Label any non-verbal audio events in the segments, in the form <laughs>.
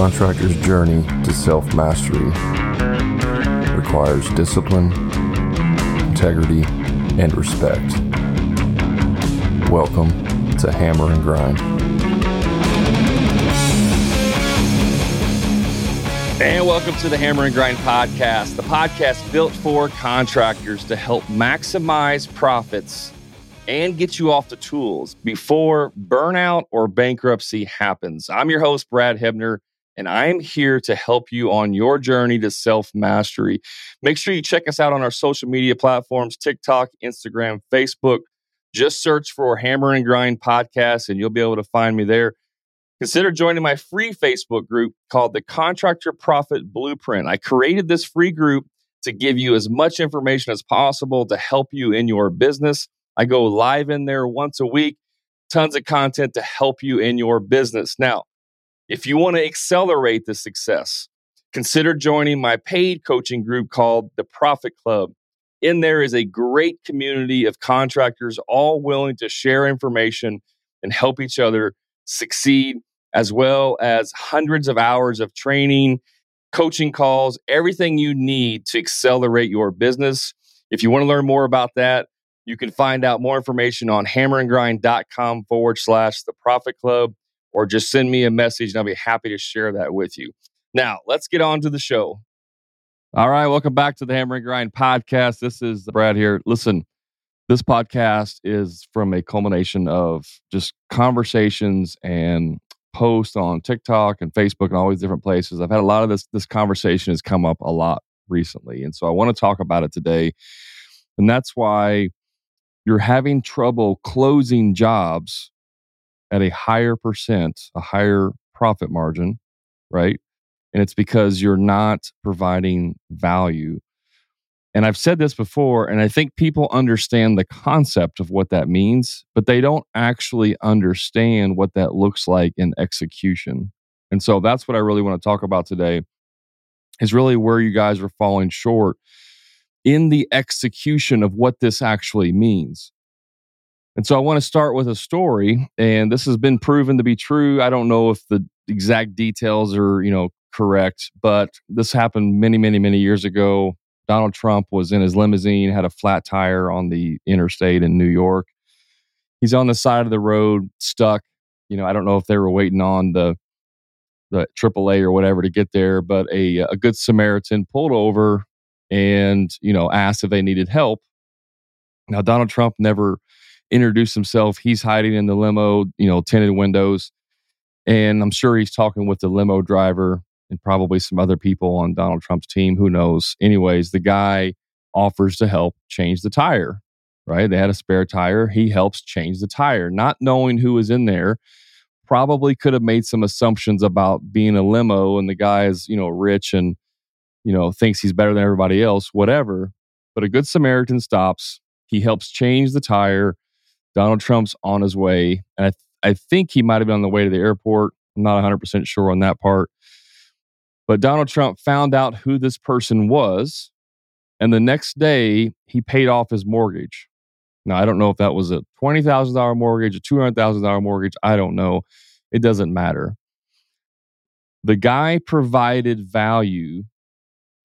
contractor's journey to self mastery requires discipline, integrity, and respect. Welcome to Hammer and Grind. And welcome to the Hammer and Grind podcast, the podcast built for contractors to help maximize profits and get you off the tools before burnout or bankruptcy happens. I'm your host, Brad Hebner, and I'm here to help you on your journey to self mastery. Make sure you check us out on our social media platforms TikTok, Instagram, Facebook. Just search for Hammer and Grind Podcast, and you'll be able to find me there. Consider joining my free Facebook group called the Contractor Profit Blueprint. I created this free group to give you as much information as possible to help you in your business. I go live in there once a week, tons of content to help you in your business. Now, if you want to accelerate the success, consider joining my paid coaching group called the Profit Club. In there is a great community of contractors all willing to share information and help each other succeed, as well as hundreds of hours of training, coaching calls, everything you need to accelerate your business. If you want to learn more about that, you can find out more information on hammerandgrind.com forward slash the profit club, or just send me a message and I'll be happy to share that with you. Now, let's get on to the show. All right, welcome back to the Hammer and Grind podcast. This is Brad here. Listen, this podcast is from a culmination of just conversations and posts on TikTok and Facebook and all these different places. I've had a lot of this this conversation has come up a lot recently, and so I want to talk about it today. And that's why you're having trouble closing jobs at a higher percent, a higher profit margin, right? And it's because you're not providing value. And I've said this before, and I think people understand the concept of what that means, but they don't actually understand what that looks like in execution. And so that's what I really want to talk about today is really where you guys are falling short in the execution of what this actually means. And so I want to start with a story, and this has been proven to be true. I don't know if the exact details are, you know, correct, but this happened many, many, many years ago. Donald Trump was in his limousine, had a flat tire on the interstate in New York. He's on the side of the road, stuck. You know, I don't know if they were waiting on the the AAA or whatever to get there, but a a good Samaritan pulled over and you know asked if they needed help. Now Donald Trump never introduced himself. He's hiding in the limo, you know, tinted windows, and I'm sure he's talking with the limo driver and probably some other people on Donald Trump's team. Who knows? Anyways, the guy offers to help change the tire. Right? They had a spare tire. He helps change the tire, not knowing who was in there. Probably could have made some assumptions about being a limo and the guy is, you know, rich and you know, thinks he's better than everybody else, whatever. But a good Samaritan stops. He helps change the tire. Donald Trump's on his way. And I, th- I think he might have been on the way to the airport. I'm not 100% sure on that part. But Donald Trump found out who this person was. And the next day, he paid off his mortgage. Now, I don't know if that was a $20,000 mortgage, a $200,000 mortgage. I don't know. It doesn't matter. The guy provided value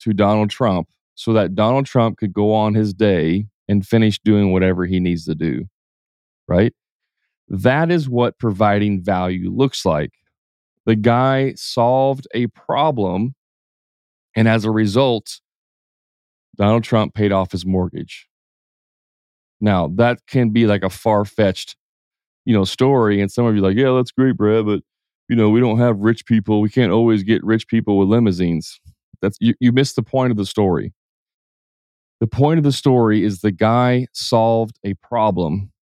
to Donald Trump so that Donald Trump could go on his day and finish doing whatever he needs to do. Right? That is what providing value looks like. The guy solved a problem, and as a result, Donald Trump paid off his mortgage. Now, that can be like a far fetched, you know, story. And some of you like, yeah, that's great, Brad, but you know, we don't have rich people. We can't always get rich people with limousines. That's you, you missed the point of the story. The point of the story is the guy solved a problem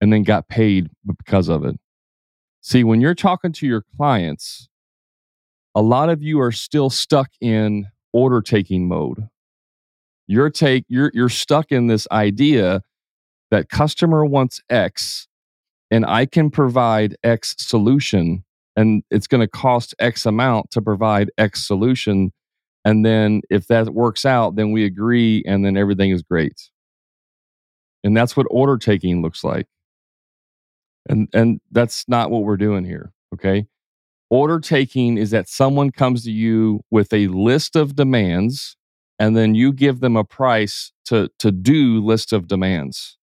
and then got paid because of it. See, when you're talking to your clients, a lot of you are still stuck in order taking mode. You're take you're you're stuck in this idea that customer wants X and I can provide X solution and it's going to cost X amount to provide X solution. And then if that works out, then we agree and then everything is great. And that's what order taking looks like. And and that's not what we're doing here, okay? Order taking is that someone comes to you with a list of demands and then you give them a price to, to do list of demands.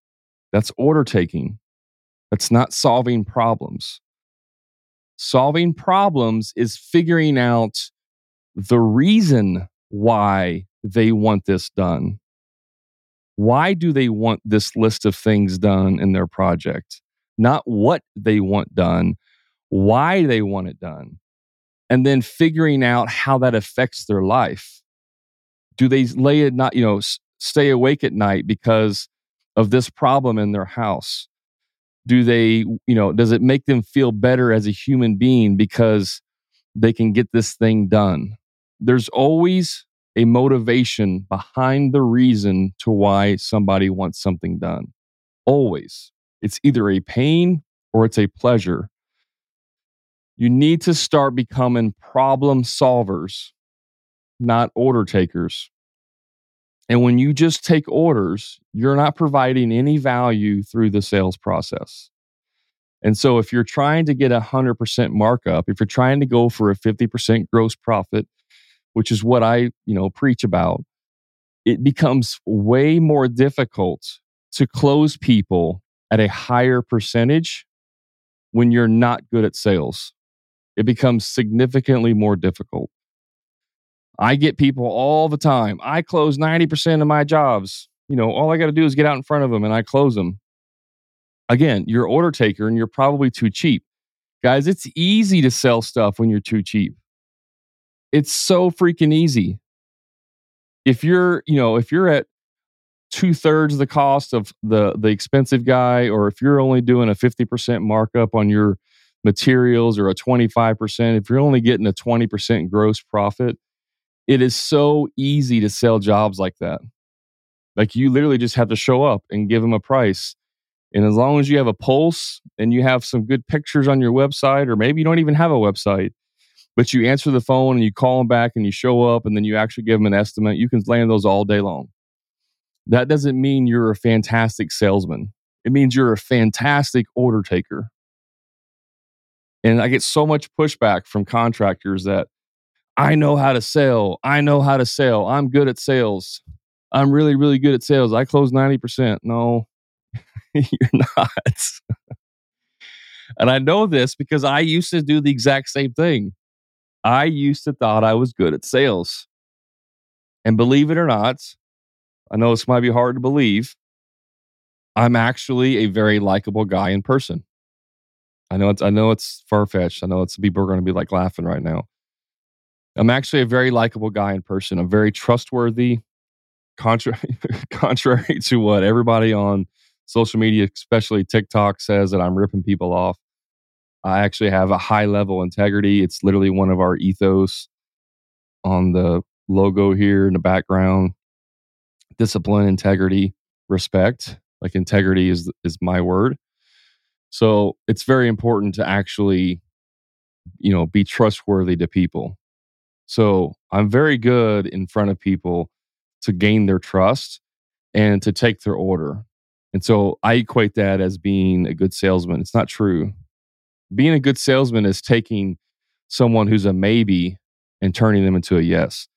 That's order taking. That's not solving problems. Solving problems is figuring out the reason why they want this done. Why do they want this list of things done in their project? Not what they want done, why they want it done. And then figuring out how that affects their life. Do they lay it not, you know, stay awake at night because of this problem in their house? Do they, you know, does it make them feel better as a human being because they can get this thing done? There's always a motivation behind the reason to why somebody wants something done. Always. It's either a pain or it's a pleasure. You need to start becoming problem solvers, not order takers. And when you just take orders, you're not providing any value through the sales process. And so if you're trying to get a 100% markup, if you're trying to go for a 50% gross profit, which is what I, you know, preach about, it becomes way more difficult to close people at a higher percentage when you're not good at sales. It becomes significantly more difficult. I get people all the time. I close 90% of my jobs. You know, all I got to do is get out in front of them and I close them. Again, you're order taker and you're probably too cheap. Guys, it's easy to sell stuff when you're too cheap. It's so freaking easy. If you're, you know, if you're at two thirds the cost of the the expensive guy, or if you're only doing a 50% markup on your materials or a 25%, if you're only getting a 20% gross profit, it is so easy to sell jobs like that. Like you literally just have to show up and give them a price. And as long as you have a pulse and you have some good pictures on your website, or maybe you don't even have a website, but you answer the phone and you call them back and you show up and then you actually give them an estimate. You can land those all day long. That doesn't mean you're a fantastic salesman. It means you're a fantastic order taker. And I get so much pushback from contractors that I know how to sell. I know how to sell. I'm good at sales. I'm really, really good at sales. I close 90%. No, <laughs> you're not. and I know this because I used to do the exact same thing. I used to thought I was good at sales. And believe it or not, I know this might be hard to believe. I'm actually a very likable guy in person. I know it's I know it's far fetched. I know it's people are going to be like laughing right now. I'm actually a very likable guy in person. I'm very trustworthy. Contrary, <laughs> contrary to what everybody on social media, especially TikTok, says that I'm ripping people off. I actually have a high level integrity. It's literally one of our ethos on the logo here in the background. Discipline, integrity, respect. Like integrity is is my word. So it's very important to actually, you know, be trustworthy to people. So I'm very good in front of people to gain their trust and to take their order. And so I equate that as being a good salesman. It's not true being a good salesman is taking someone who's a maybe and turning them into a yes.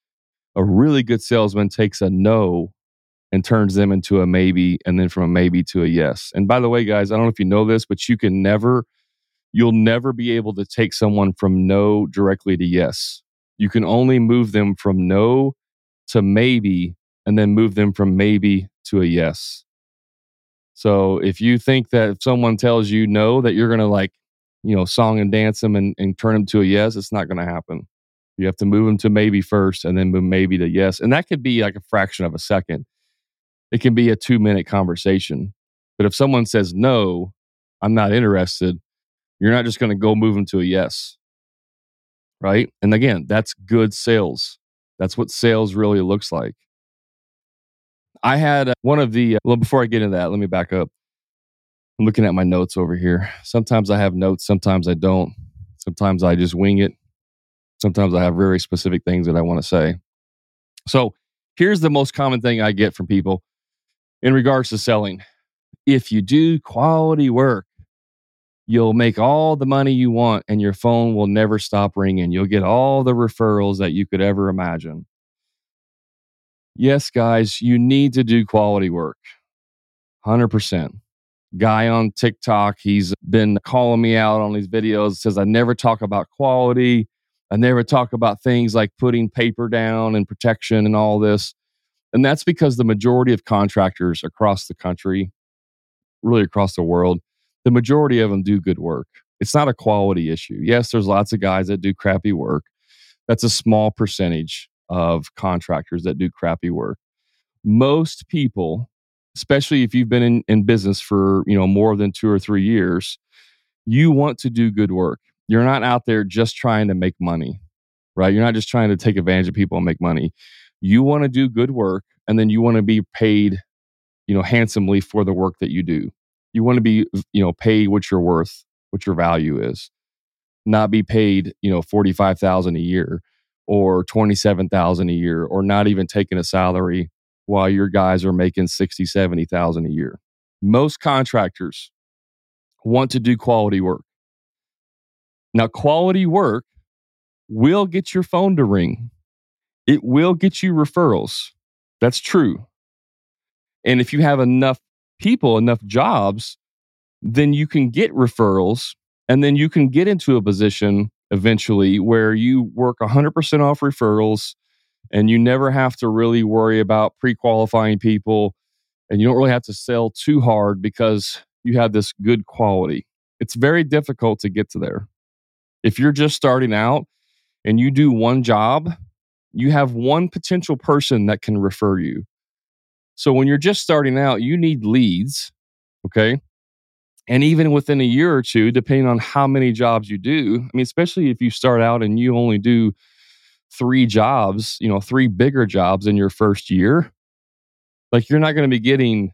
A really good salesman takes a no and turns them into a maybe and then from a maybe to a yes. And by the way, guys, I don't know if you know this, but you can never, you'll never be able to take someone from no directly to yes. You can only move them from no to maybe and then move them from maybe to a yes. So if you think that if someone tells you no, that you're going to like you know, song and dance them and, and turn them to a yes, it's not going to happen. You have to move them to maybe first and then move maybe to yes. And that could be like a fraction of a second. It can be a two minute conversation. But if someone says no, I'm not interested, you're not just going to go move them to a yes. Right. And again, that's good sales. That's what sales really looks like. I had uh, one of the, uh, well, before I get into that, let me back up. I'm looking at my notes over here. Sometimes I have notes, sometimes I don't. Sometimes I just wing it. Sometimes I have very specific things that I want to say. So here's the most common thing I get from people in regards to selling. If you do quality work, You'll make all the money you want and your phone will never stop ringing. You'll get all the referrals that you could ever imagine. Yes, guys, you need to do quality work. 100%. Guy on TikTok, he's been calling me out on these videos, says I never talk about quality. I never talk about things like putting paper down and protection and all this. And that's because the majority of contractors across the country, really across the world, the majority of them do good work. It's not a quality issue. Yes, there's lots of guys that do crappy work. That's a small percentage of contractors that do crappy work. Most people, especially if you've been in, in business for you know more than two or three years, you want to do good work. You're not out there just trying to make money, right? You're not just trying to take advantage of people and make money. You want to do good work and then you want to be paid, you know, handsomely for the work that you do. You want to be, you know, pay what you're worth, what your value is. Not be paid, you know, 45,000 a year or 27,000 a year or not even taking a salary while your guys are making 60, 70,000 a year. Most contractors want to do quality work. Now, quality work will get your phone to ring. It will get you referrals. That's true. And if you have enough people, enough jobs, then you can get referrals and then you can get into a position eventually where you work 100% off referrals and you never have to really worry about pre qualifying people and you don't really have to sell too hard because you have this good quality. It's very difficult to get to there. If you're just starting out and you do one job, you have one potential person that can refer you. So when you're just starting out, you need leads. Okay. And even within a year or two, depending on how many jobs you do, I mean, especially if you start out and you only do three jobs, you know, three bigger jobs in your first year, like you're not going to be getting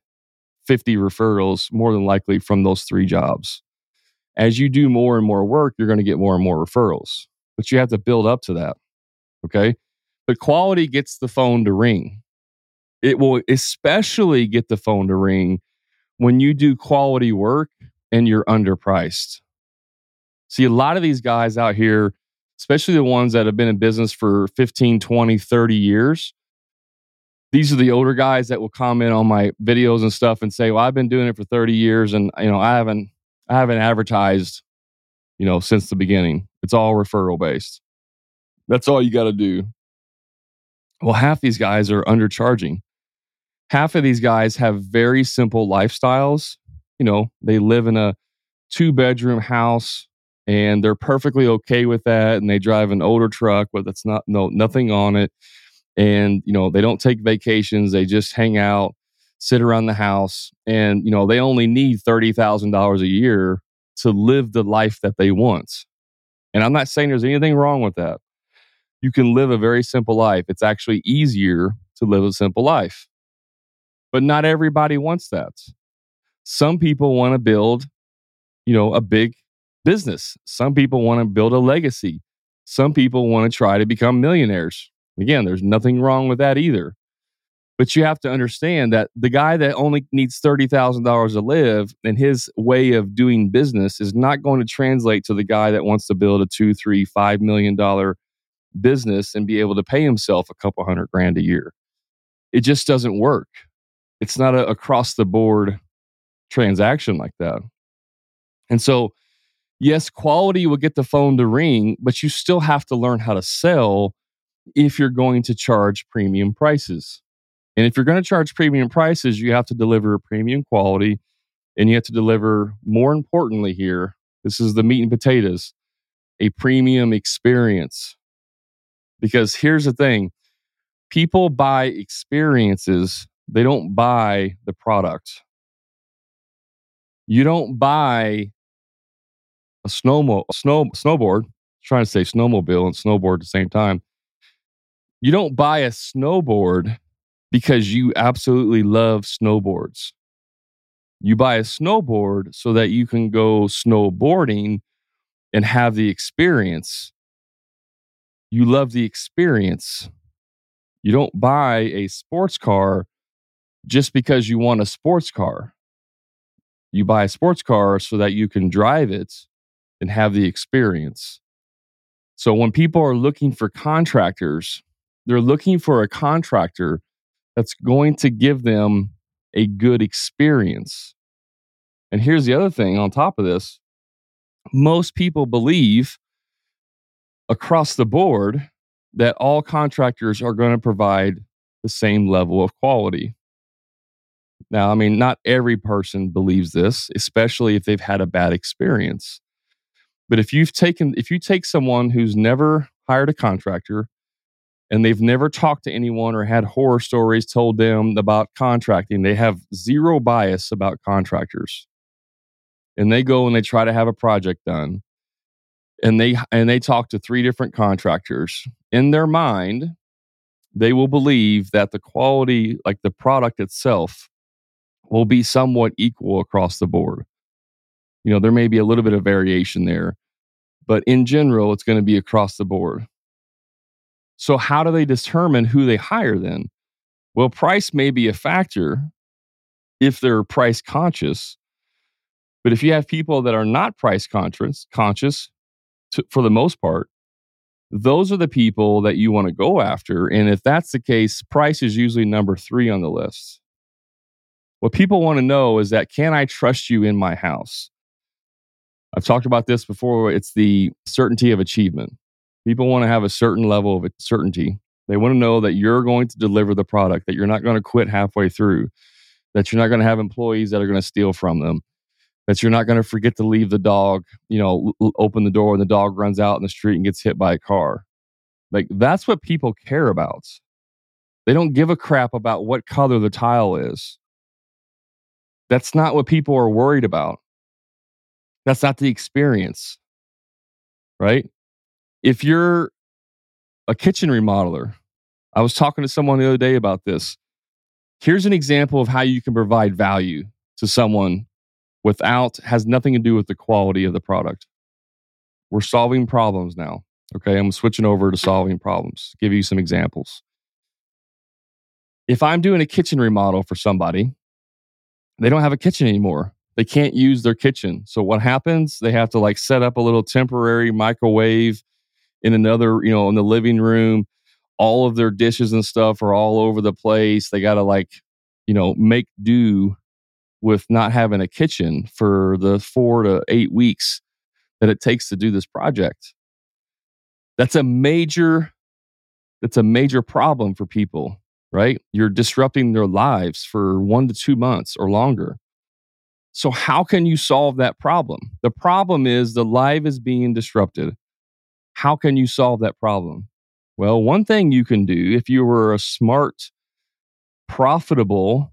50 referrals more than likely from those three jobs. As you do more and more work, you're going to get more and more referrals, but you have to build up to that. Okay. But quality gets the phone to ring. It will especially get the phone to ring when you do quality work and you're underpriced. See, a lot of these guys out here, especially the ones that have been in business for 15, 20, 30 years, these are the older guys that will comment on my videos and stuff and say, "Well, I've been doing it for 30 years and you know, I haven't I haven't advertised, you know, since the beginning. It's all referral based. That's all you got to do." Well, half these guys are undercharging. Half of these guys have very simple lifestyles. You know, they live in a two bedroom house and they're perfectly okay with that and they drive an older truck but that's not no nothing on it and you know they don't take vacations they just hang out sit around the house and you know they only need $30,000 a year to live the life that they want and i'm not saying there's anything wrong with that you can live a very simple life. It's actually easier to live a simple life. But not everybody wants that. Some people want to build you know a big business. Some people want to build a legacy. Some people want to try to become millionaires. Again, there's nothing wrong with that either. But you have to understand that the guy that only needs $30,000 to live and his way of doing business is not going to translate to the guy that wants to build a two, three, five million dollar business and be able to pay himself a couple hundred grand a year. It just doesn't work. It's not a across the board transaction like that. And so, yes, quality will get the phone to ring, but you still have to learn how to sell if you're going to charge premium prices. And if you're going to charge premium prices, you have to deliver premium quality and you have to deliver, more importantly, here, this is the meat and potatoes, a premium experience. Because here's the thing people buy experiences, they don't buy the product. You don't buy a snowmo- snow, snowboard, trying to say snowmobile and snowboard at the same time you don't buy a snowboard because you absolutely love snowboards. You buy a snowboard so that you can go snowboarding and have the experience. You love the experience. You don't buy a sports car just because you want a sports car. You buy a sports car so that you can drive it and have the experience. So when people are looking for contractors, they're looking for a contractor that's going to give them a good experience. And here's the other thing on top of this most people believe across the board that all contractors are going to provide the same level of quality. Now, I mean, not every person believes this, especially if they've had a bad experience. But if you've taken, if you take someone who's never hired a contractor and they've never talked to anyone or had horror stories told them about contracting, they have zero bias about contractors. And they go and they try to have a project done. And they and they talk to three different contractors. In their mind, they will believe that the quality, like the product itself, will be somewhat equal across the board. You know, there may be a little bit of variation there, but in general, it's going to be across the board. So, how do they determine who they hire then? Well, price may be a factor if they're price conscious. But if you have people that are not price conscious, conscious to, for the most part, those are the people that you want to go after. And if that's the case, price is usually number three on the list. What people want to know is that can I trust you in my house? I've talked about this before. It's the certainty of achievement. People want to have a certain level of certainty. They want to know that you're going to deliver the product, that you're not going to quit halfway through, that you're not going to have employees that are going to steal from them, that you're not going to forget to leave the dog, you know, l- open the door and the dog runs out in the street and gets hit by a car. Like that's what people care about. They don't give a crap about what color the tile is. That's not what people are worried about. That's not the experience, right? If you're a kitchen remodeler, I was talking to someone the other day about this. Here's an example of how you can provide value to someone without has nothing to do with the quality of the product. We're solving problems now. Okay, I'm switching over to solving problems. Give you some examples. If I'm doing a kitchen remodel for somebody they don't have a kitchen anymore. They can't use their kitchen. So what happens? They have to like set up a little temporary microwave in another, you know, in the living room. All of their dishes and stuff are all over the place. They got to like, you know, make do with not having a kitchen for the 4 to 8 weeks that it takes to do this project. That's a major that's a major problem for people right? You're disrupting their lives for one to two months or longer. So, how can you solve that problem? The problem is the life is being disrupted. How can you solve that problem? Well, one thing you can do if you were a smart, profitable,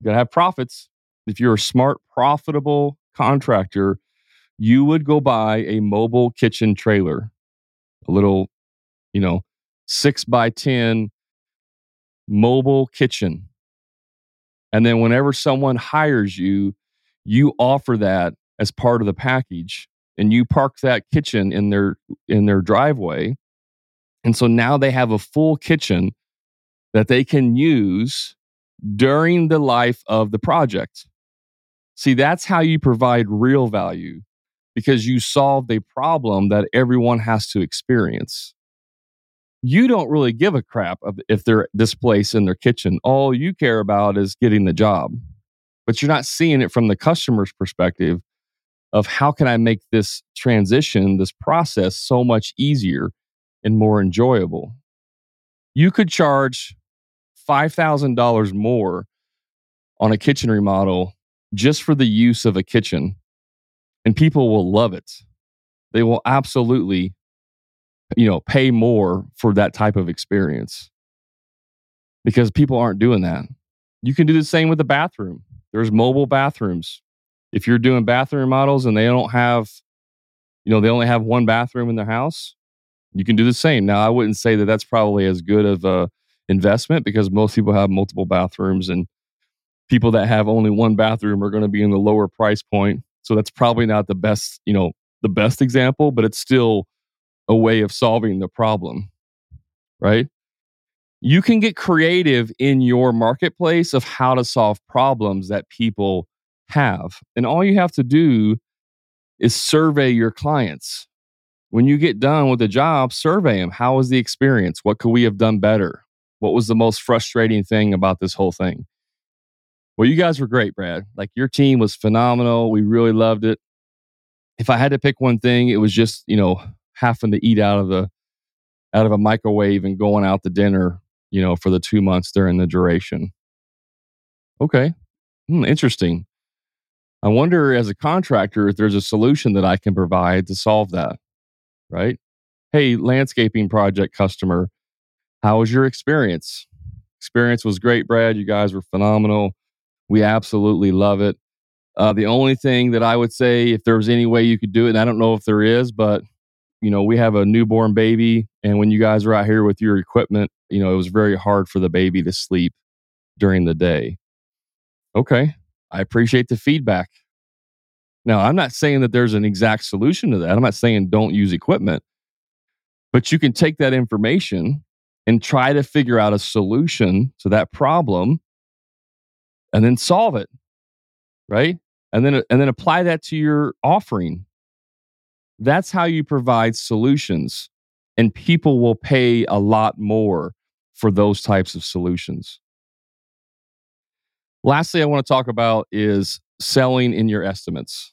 you gotta have profits. If you're a smart, profitable contractor, you would go buy a mobile kitchen trailer, a little, you know, six by 10 mobile kitchen. And then whenever someone hires you, you offer that as part of the package and you park that kitchen in their in their driveway. And so now they have a full kitchen that they can use during the life of the project. See, that's how you provide real value because you solved a problem that everyone has to experience you don't really give a crap if they're displaced in their kitchen. All you care about is getting the job, but you're not seeing it from the customer's perspective of how can I make this transition, this process so much easier and more enjoyable. You could charge $5,000 more on a kitchen remodel just for the use of a kitchen, and people will love it. They will absolutely you know, pay more for that type of experience because people aren't doing that. You can do the same with the bathroom. There's mobile bathrooms. If you're doing bathroom models and they don't have, you know, they only have one bathroom in their house, you can do the same. Now, I wouldn't say that that's probably as good of a investment because most people have multiple bathrooms and people that have only one bathroom are going to be in the lower price point. So that's probably not the best, you know, the best example, but it's still a way of solving the problem, right? You can get creative in your marketplace of how to solve problems that people have. And all you have to do is survey your clients. When you get done with the job, survey them. How was the experience? What could we have done better? What was the most frustrating thing about this whole thing? Well, you guys were great, Brad. Like your team was phenomenal. We really loved it. If I had to pick one thing, it was just, you know, having to eat out of the out of a microwave and going out to dinner, you know, for the 2 months during the duration. Okay. Hmm, interesting. I wonder as a contractor if there's a solution that I can provide to solve that. Right? Hey, landscaping project customer, how was your experience? Experience was great, Brad. You guys were phenomenal. We absolutely love it. Uh, the only thing that I would say, if there was any way you could do it, and I don't know if there is, but you know, we have a newborn baby, and when you guys were out here with your equipment, you know, it was very hard for the baby to sleep during the day. Okay, I appreciate the feedback. Now, I'm not saying that there's an exact solution to that. I'm not saying don't use equipment, but you can take that information and try to figure out a solution to that problem and then solve it right? And then and then apply that to your offering. That's how you provide solutions and people will pay a lot more for those types of solutions. Lastly i want to talk about is selling in your estimates.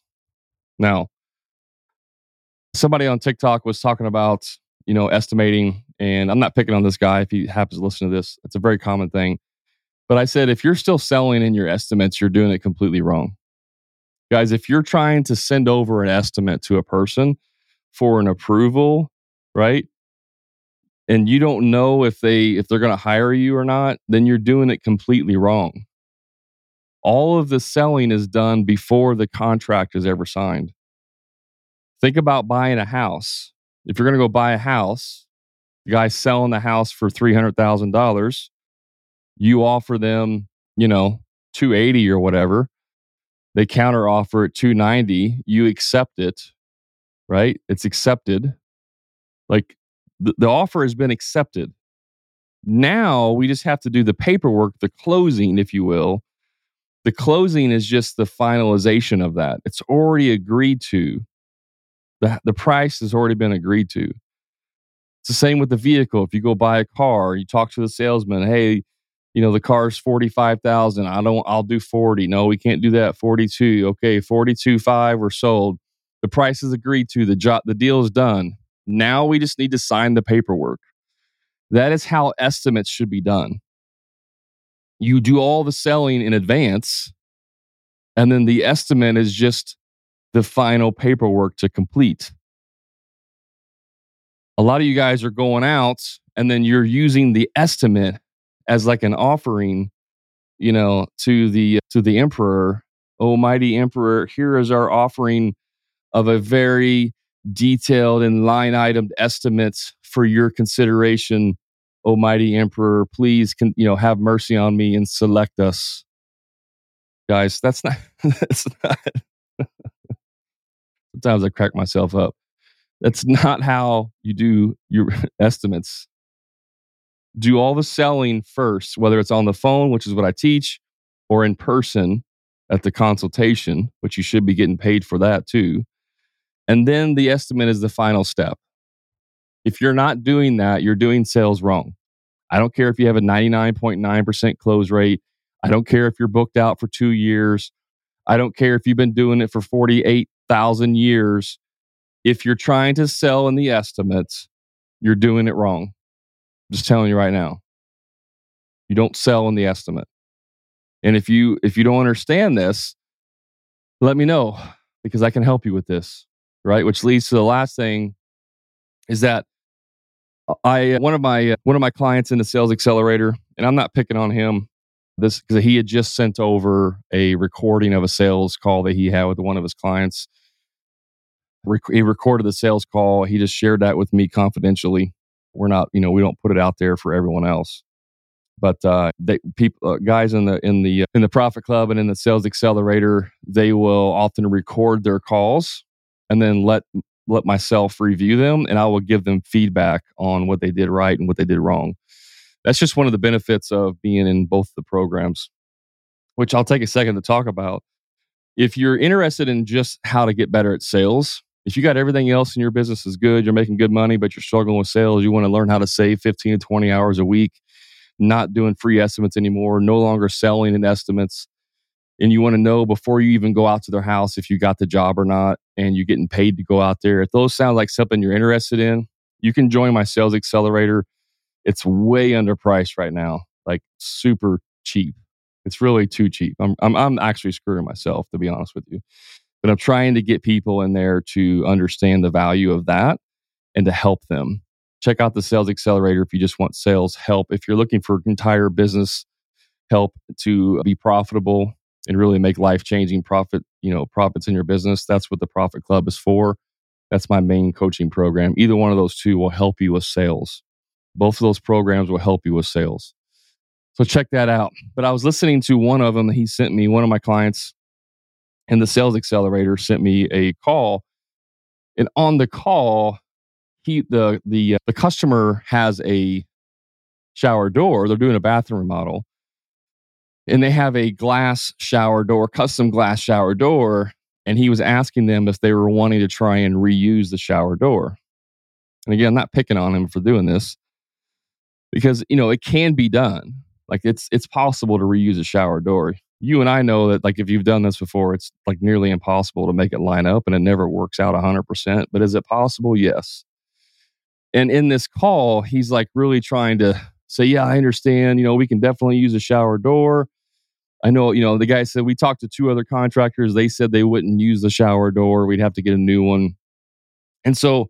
Now somebody on tiktok was talking about you know estimating and i'm not picking on this guy if he happens to listen to this. It's a very common thing but I said, if you're still selling in your estimates, you're doing it completely wrong. Guys, if you're trying to send over an estimate to a person for an approval, right? And you don't know if they if they're going to hire you or not, then you're doing it completely wrong. All of the selling is done before the contract is ever signed. Think about buying a house. If you're going to go buy a house, the guy's selling the house for $300,000 you offer them, you know, 280 or whatever. They counter offer at 290, you accept it, right? It's accepted. Like the, the offer has been accepted. Now we just have to do the paperwork, the closing, if you will. The closing is just the finalization of that. It's already agreed to. The, the price has already been agreed to. It's the same with the vehicle. If you go buy a car, you talk to the salesman, hey, you know the car's 45,000 I don't I'll do 40 no we can't do that 42 okay 42 5 we're sold. The price is agreed to the job the deal is done. Now we just need to sign the paperwork. That is how estimates should be done. You do all the selling in advance and then the estimate is just the final paperwork to complete. A lot of you guys are going out and then you're using the estimate as like an offering, you know, to the to the emperor, Almighty Emperor, here is our offering of a very detailed and line item estimates for your consideration, Almighty Emperor. Please, can, you know, have mercy on me and select us, guys. That's not. <laughs> That's not. <laughs> Sometimes I crack myself up. That's not how you do your <laughs> estimates do all the selling first, whether it's on the phone, which is what I teach, or in person at the consultation, which you should be getting paid for that too. And then the estimate is the final step. If you're not doing that, you're doing sales wrong. I don't care if you have a 99.9% close rate. I don't care if you're booked out for two years. I don't care if you've been doing it for 48,000 years. If you're trying to sell in the estimates, you're doing it wrong just telling you right now. You don't sell in the estimate. And if you if you don't understand this, let me know because I can help you with this, right? Which leads to the last thing is that I one of my one of my clients in the sales accelerator and I'm not picking on him this because he had just sent over a recording of a sales call that he had with one of his clients. he recorded the sales call. He just shared that with me confidentially we're not you know we don't put it out there for everyone else. But uh, they people uh, guys in the in the uh, in the profit club and in the sales accelerator they will often record their calls and then let let myself review them and i will give them feedback on what they did right and what they did wrong. That's just one of the benefits of being in both the programs which i'll take a second to talk about. If you're interested in just how to get better at sales, if you got everything else in your business is good, you're making good money, but you're struggling with sales, you want to learn how to save 15 to 20 hours a week, not doing free estimates anymore, no longer selling in estimates, and you want to know before you even go out to their house if you got the job or not, and you're getting paid to go out there. If those sound like something you're interested in, you can join my sales accelerator. It's way underpriced right now, like super cheap. It's really too cheap. I'm, I'm, I'm actually screwing myself, to be honest with you. But I'm trying to get people in there to understand the value of that and to help them. Check out the Sales Accelerator if you just want sales help. If you're looking for entire business help to be profitable and really make life changing profit, you know, profits in your business, that's what the Profit Club is for. That's my main coaching program. Either one of those two will help you with sales. Both of those programs will help you with sales. So check that out. But I was listening to one of them that he sent me, one of my clients, and the sales accelerator sent me a call. And on the call, he the the uh, the customer has a shower door. They're doing a bathroom remodel. And they have a glass shower door, custom glass shower door. And he was asking them if they were wanting to try and reuse the shower door. And again, not picking on him for doing this because, you know, it can be done like it's it's possible to reuse a shower door. You and I know that like if you've done this before, it's like nearly impossible to make it line up and it never works out 100%, but is it possible? Yes. And in this call, he's like really trying to say, "Yeah, I understand, you know, we can definitely use a shower door." I know, you know, the guy said we talked to two other contractors. They said they wouldn't use the shower door. We'd have to get a new one. And so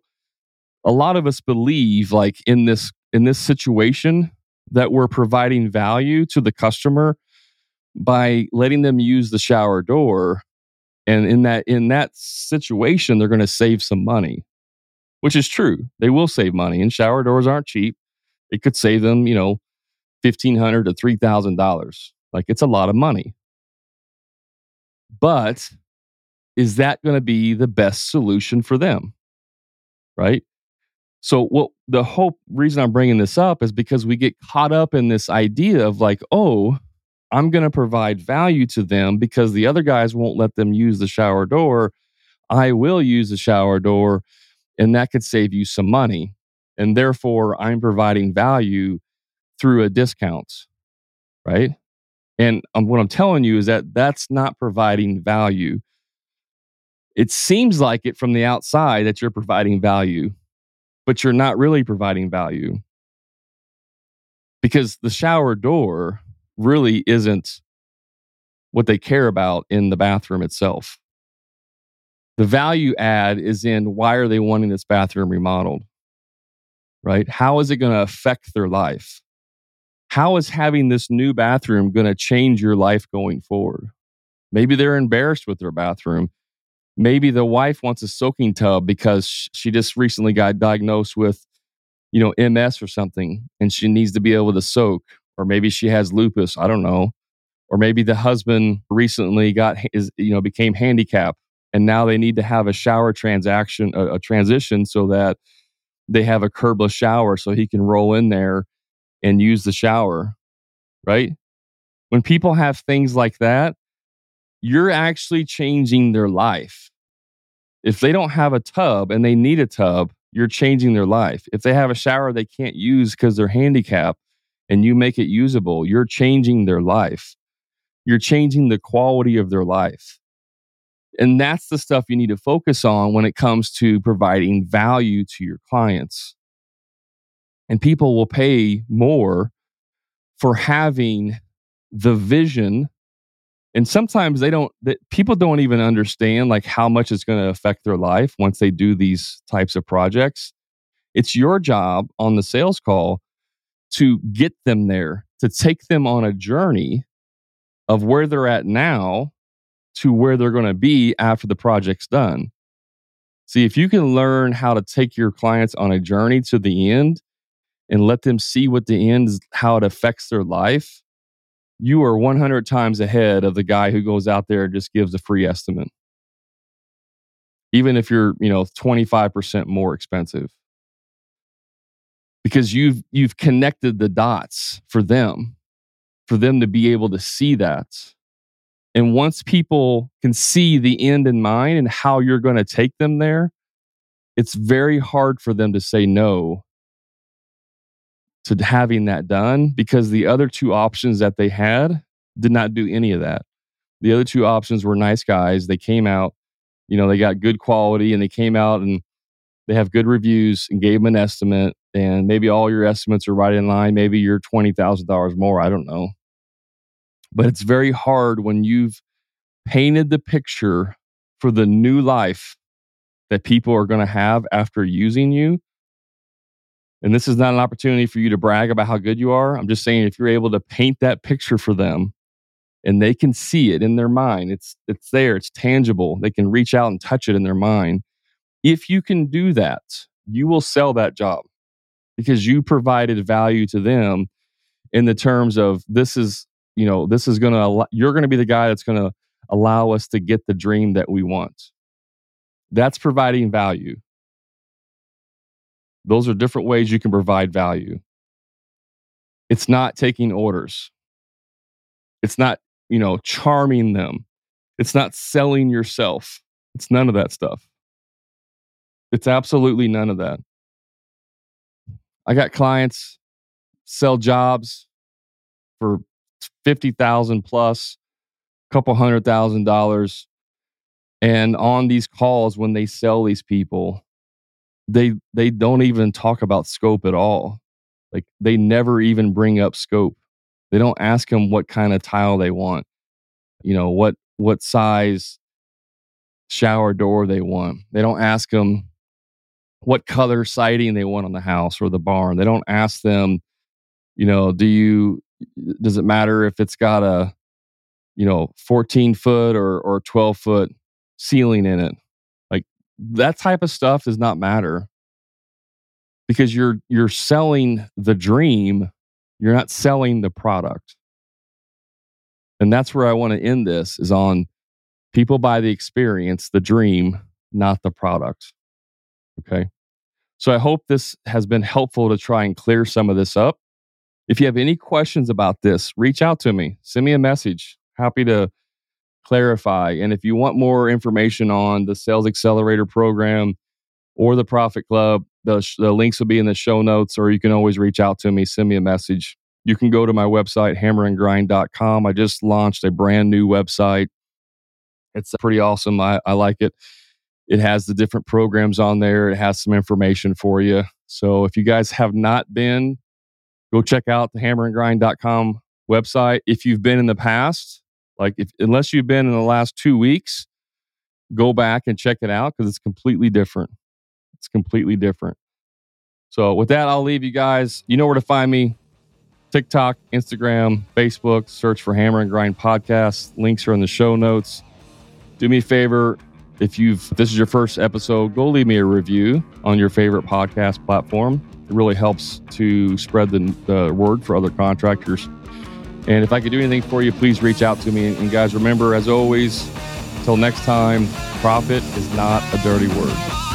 a lot of us believe like in this in this situation that we're providing value to the customer by letting them use the shower door and in that in that situation they're going to save some money which is true. They will save money and shower doors aren't cheap. It could save them you know 1500 to $3000 like it's a lot of money. But is that going to be the best solution for them? Right? So, what the whole reason I'm bringing this up is because we get caught up in this idea of like, oh, I'm going to provide value to them because the other guys won't let them use the shower door. I will use the shower door, and that could save you some money. And therefore, I'm providing value through a discount, right? And um, what I'm telling you is that that's not providing value. It seems like it from the outside that you're providing value, but you're not really providing value because the shower door really isn't what they care about in the bathroom itself. The value add is in why are they wanting this bathroom remodeled? Right? How is it going to affect their life? How is having this new bathroom going to change your life going forward? Maybe they're embarrassed with their bathroom maybe the wife wants a soaking tub because she just recently got diagnosed with you know ms or something and she needs to be able to soak or maybe she has lupus i don't know or maybe the husband recently got is you know became handicapped and now they need to have a shower transaction a, a transition so that they have a curbless shower so he can roll in there and use the shower right when people have things like that you're actually changing their life. If they don't have a tub and they need a tub, you're changing their life. If they have a shower they can't use because they're handicapped and you make it usable, you're changing their life. You're changing the quality of their life. And that's the stuff you need to focus on when it comes to providing value to your clients. And people will pay more for having the vision and sometimes they don't people don't even understand like how much it's going to affect their life once they do these types of projects it's your job on the sales call to get them there to take them on a journey of where they're at now to where they're going to be after the project's done. See if you can learn how to take your clients on a journey to the end and let them see what the end is how it affects their life you are 100 times ahead of the guy who goes out there and just gives a free estimate. Even if you're you know 25% more expensive because you've you've connected the dots for them for them to be able to see that And once people can see the end in mind and how you're going to take them there, it's very hard for them to say no to having that done because the other two options that they had did not do any of that. The other two options were nice guys. They came out, you know, they got good quality and they came out and they have good reviews and gave them an estimate. And maybe all your estimates are right in line. Maybe you're $20,000 more. I don't know. But it's very hard when you've painted the picture for the new life that people are going to have after using you. And this is not an opportunity for you to brag about how good you are. I'm just saying if you're able to paint that picture for them and they can see it in their mind, it's it's there, it's tangible. They can reach out and touch it in their mind. If you can do that, you will sell that job because you provided value to them in the terms of this is, you know, this is going to you're going to be the guy that's going to allow us to get the dream that we want. That's providing value. Those are different ways you can provide value. It's not taking orders. It's not, you know, charming them. It's not selling yourself. It's none of that stuff. It's absolutely none of that. I got clients sell jobs for 50,000 plus, a couple hundred thousand dollars. And on these calls, when they sell these people, they they don't even talk about scope at all. Like they never even bring up scope. They don't ask them what kind of tile they want. You know, what what size shower door they want. They don't ask them what color siding they want on the house or the barn. They don't ask them, you know, do you does it matter if it's got a you know 14 foot or or 12 foot ceiling in it? Like that type of stuff does not matter because you're you're selling the dream you're not selling the product and that's where i want to end this is on people buy the experience the dream not the product okay so i hope this has been helpful to try and clear some of this up if you have any questions about this reach out to me send me a message happy to clarify. And if you want more information on the Sales Accelerator program or the Profit Club, the, the links will be in the show notes, or you can always reach out to me, send me a message. You can go to my website, hammerandgrind.com. I just launched a brand new website. It's pretty awesome. I, I like it. It has the different programs on there, it has some information for you. So if you guys have not been, go check out the hammerandgrind.com website. If you've been in the past, like if unless you've been in the last two weeks, go back and check it out because it's completely different. It's completely different. So with that, I'll leave you guys. You know where to find me. TikTok, Instagram, Facebook, search for Hammer and Grind Podcast. Links are in the show notes. Do me a favor, if you've this is your first episode, go leave me a review on your favorite podcast platform. It really helps to spread the, the word for other contractors and if I could do anything for you, please reach out to me. And guys, remember, as always, until next time, profit is not a dirty word.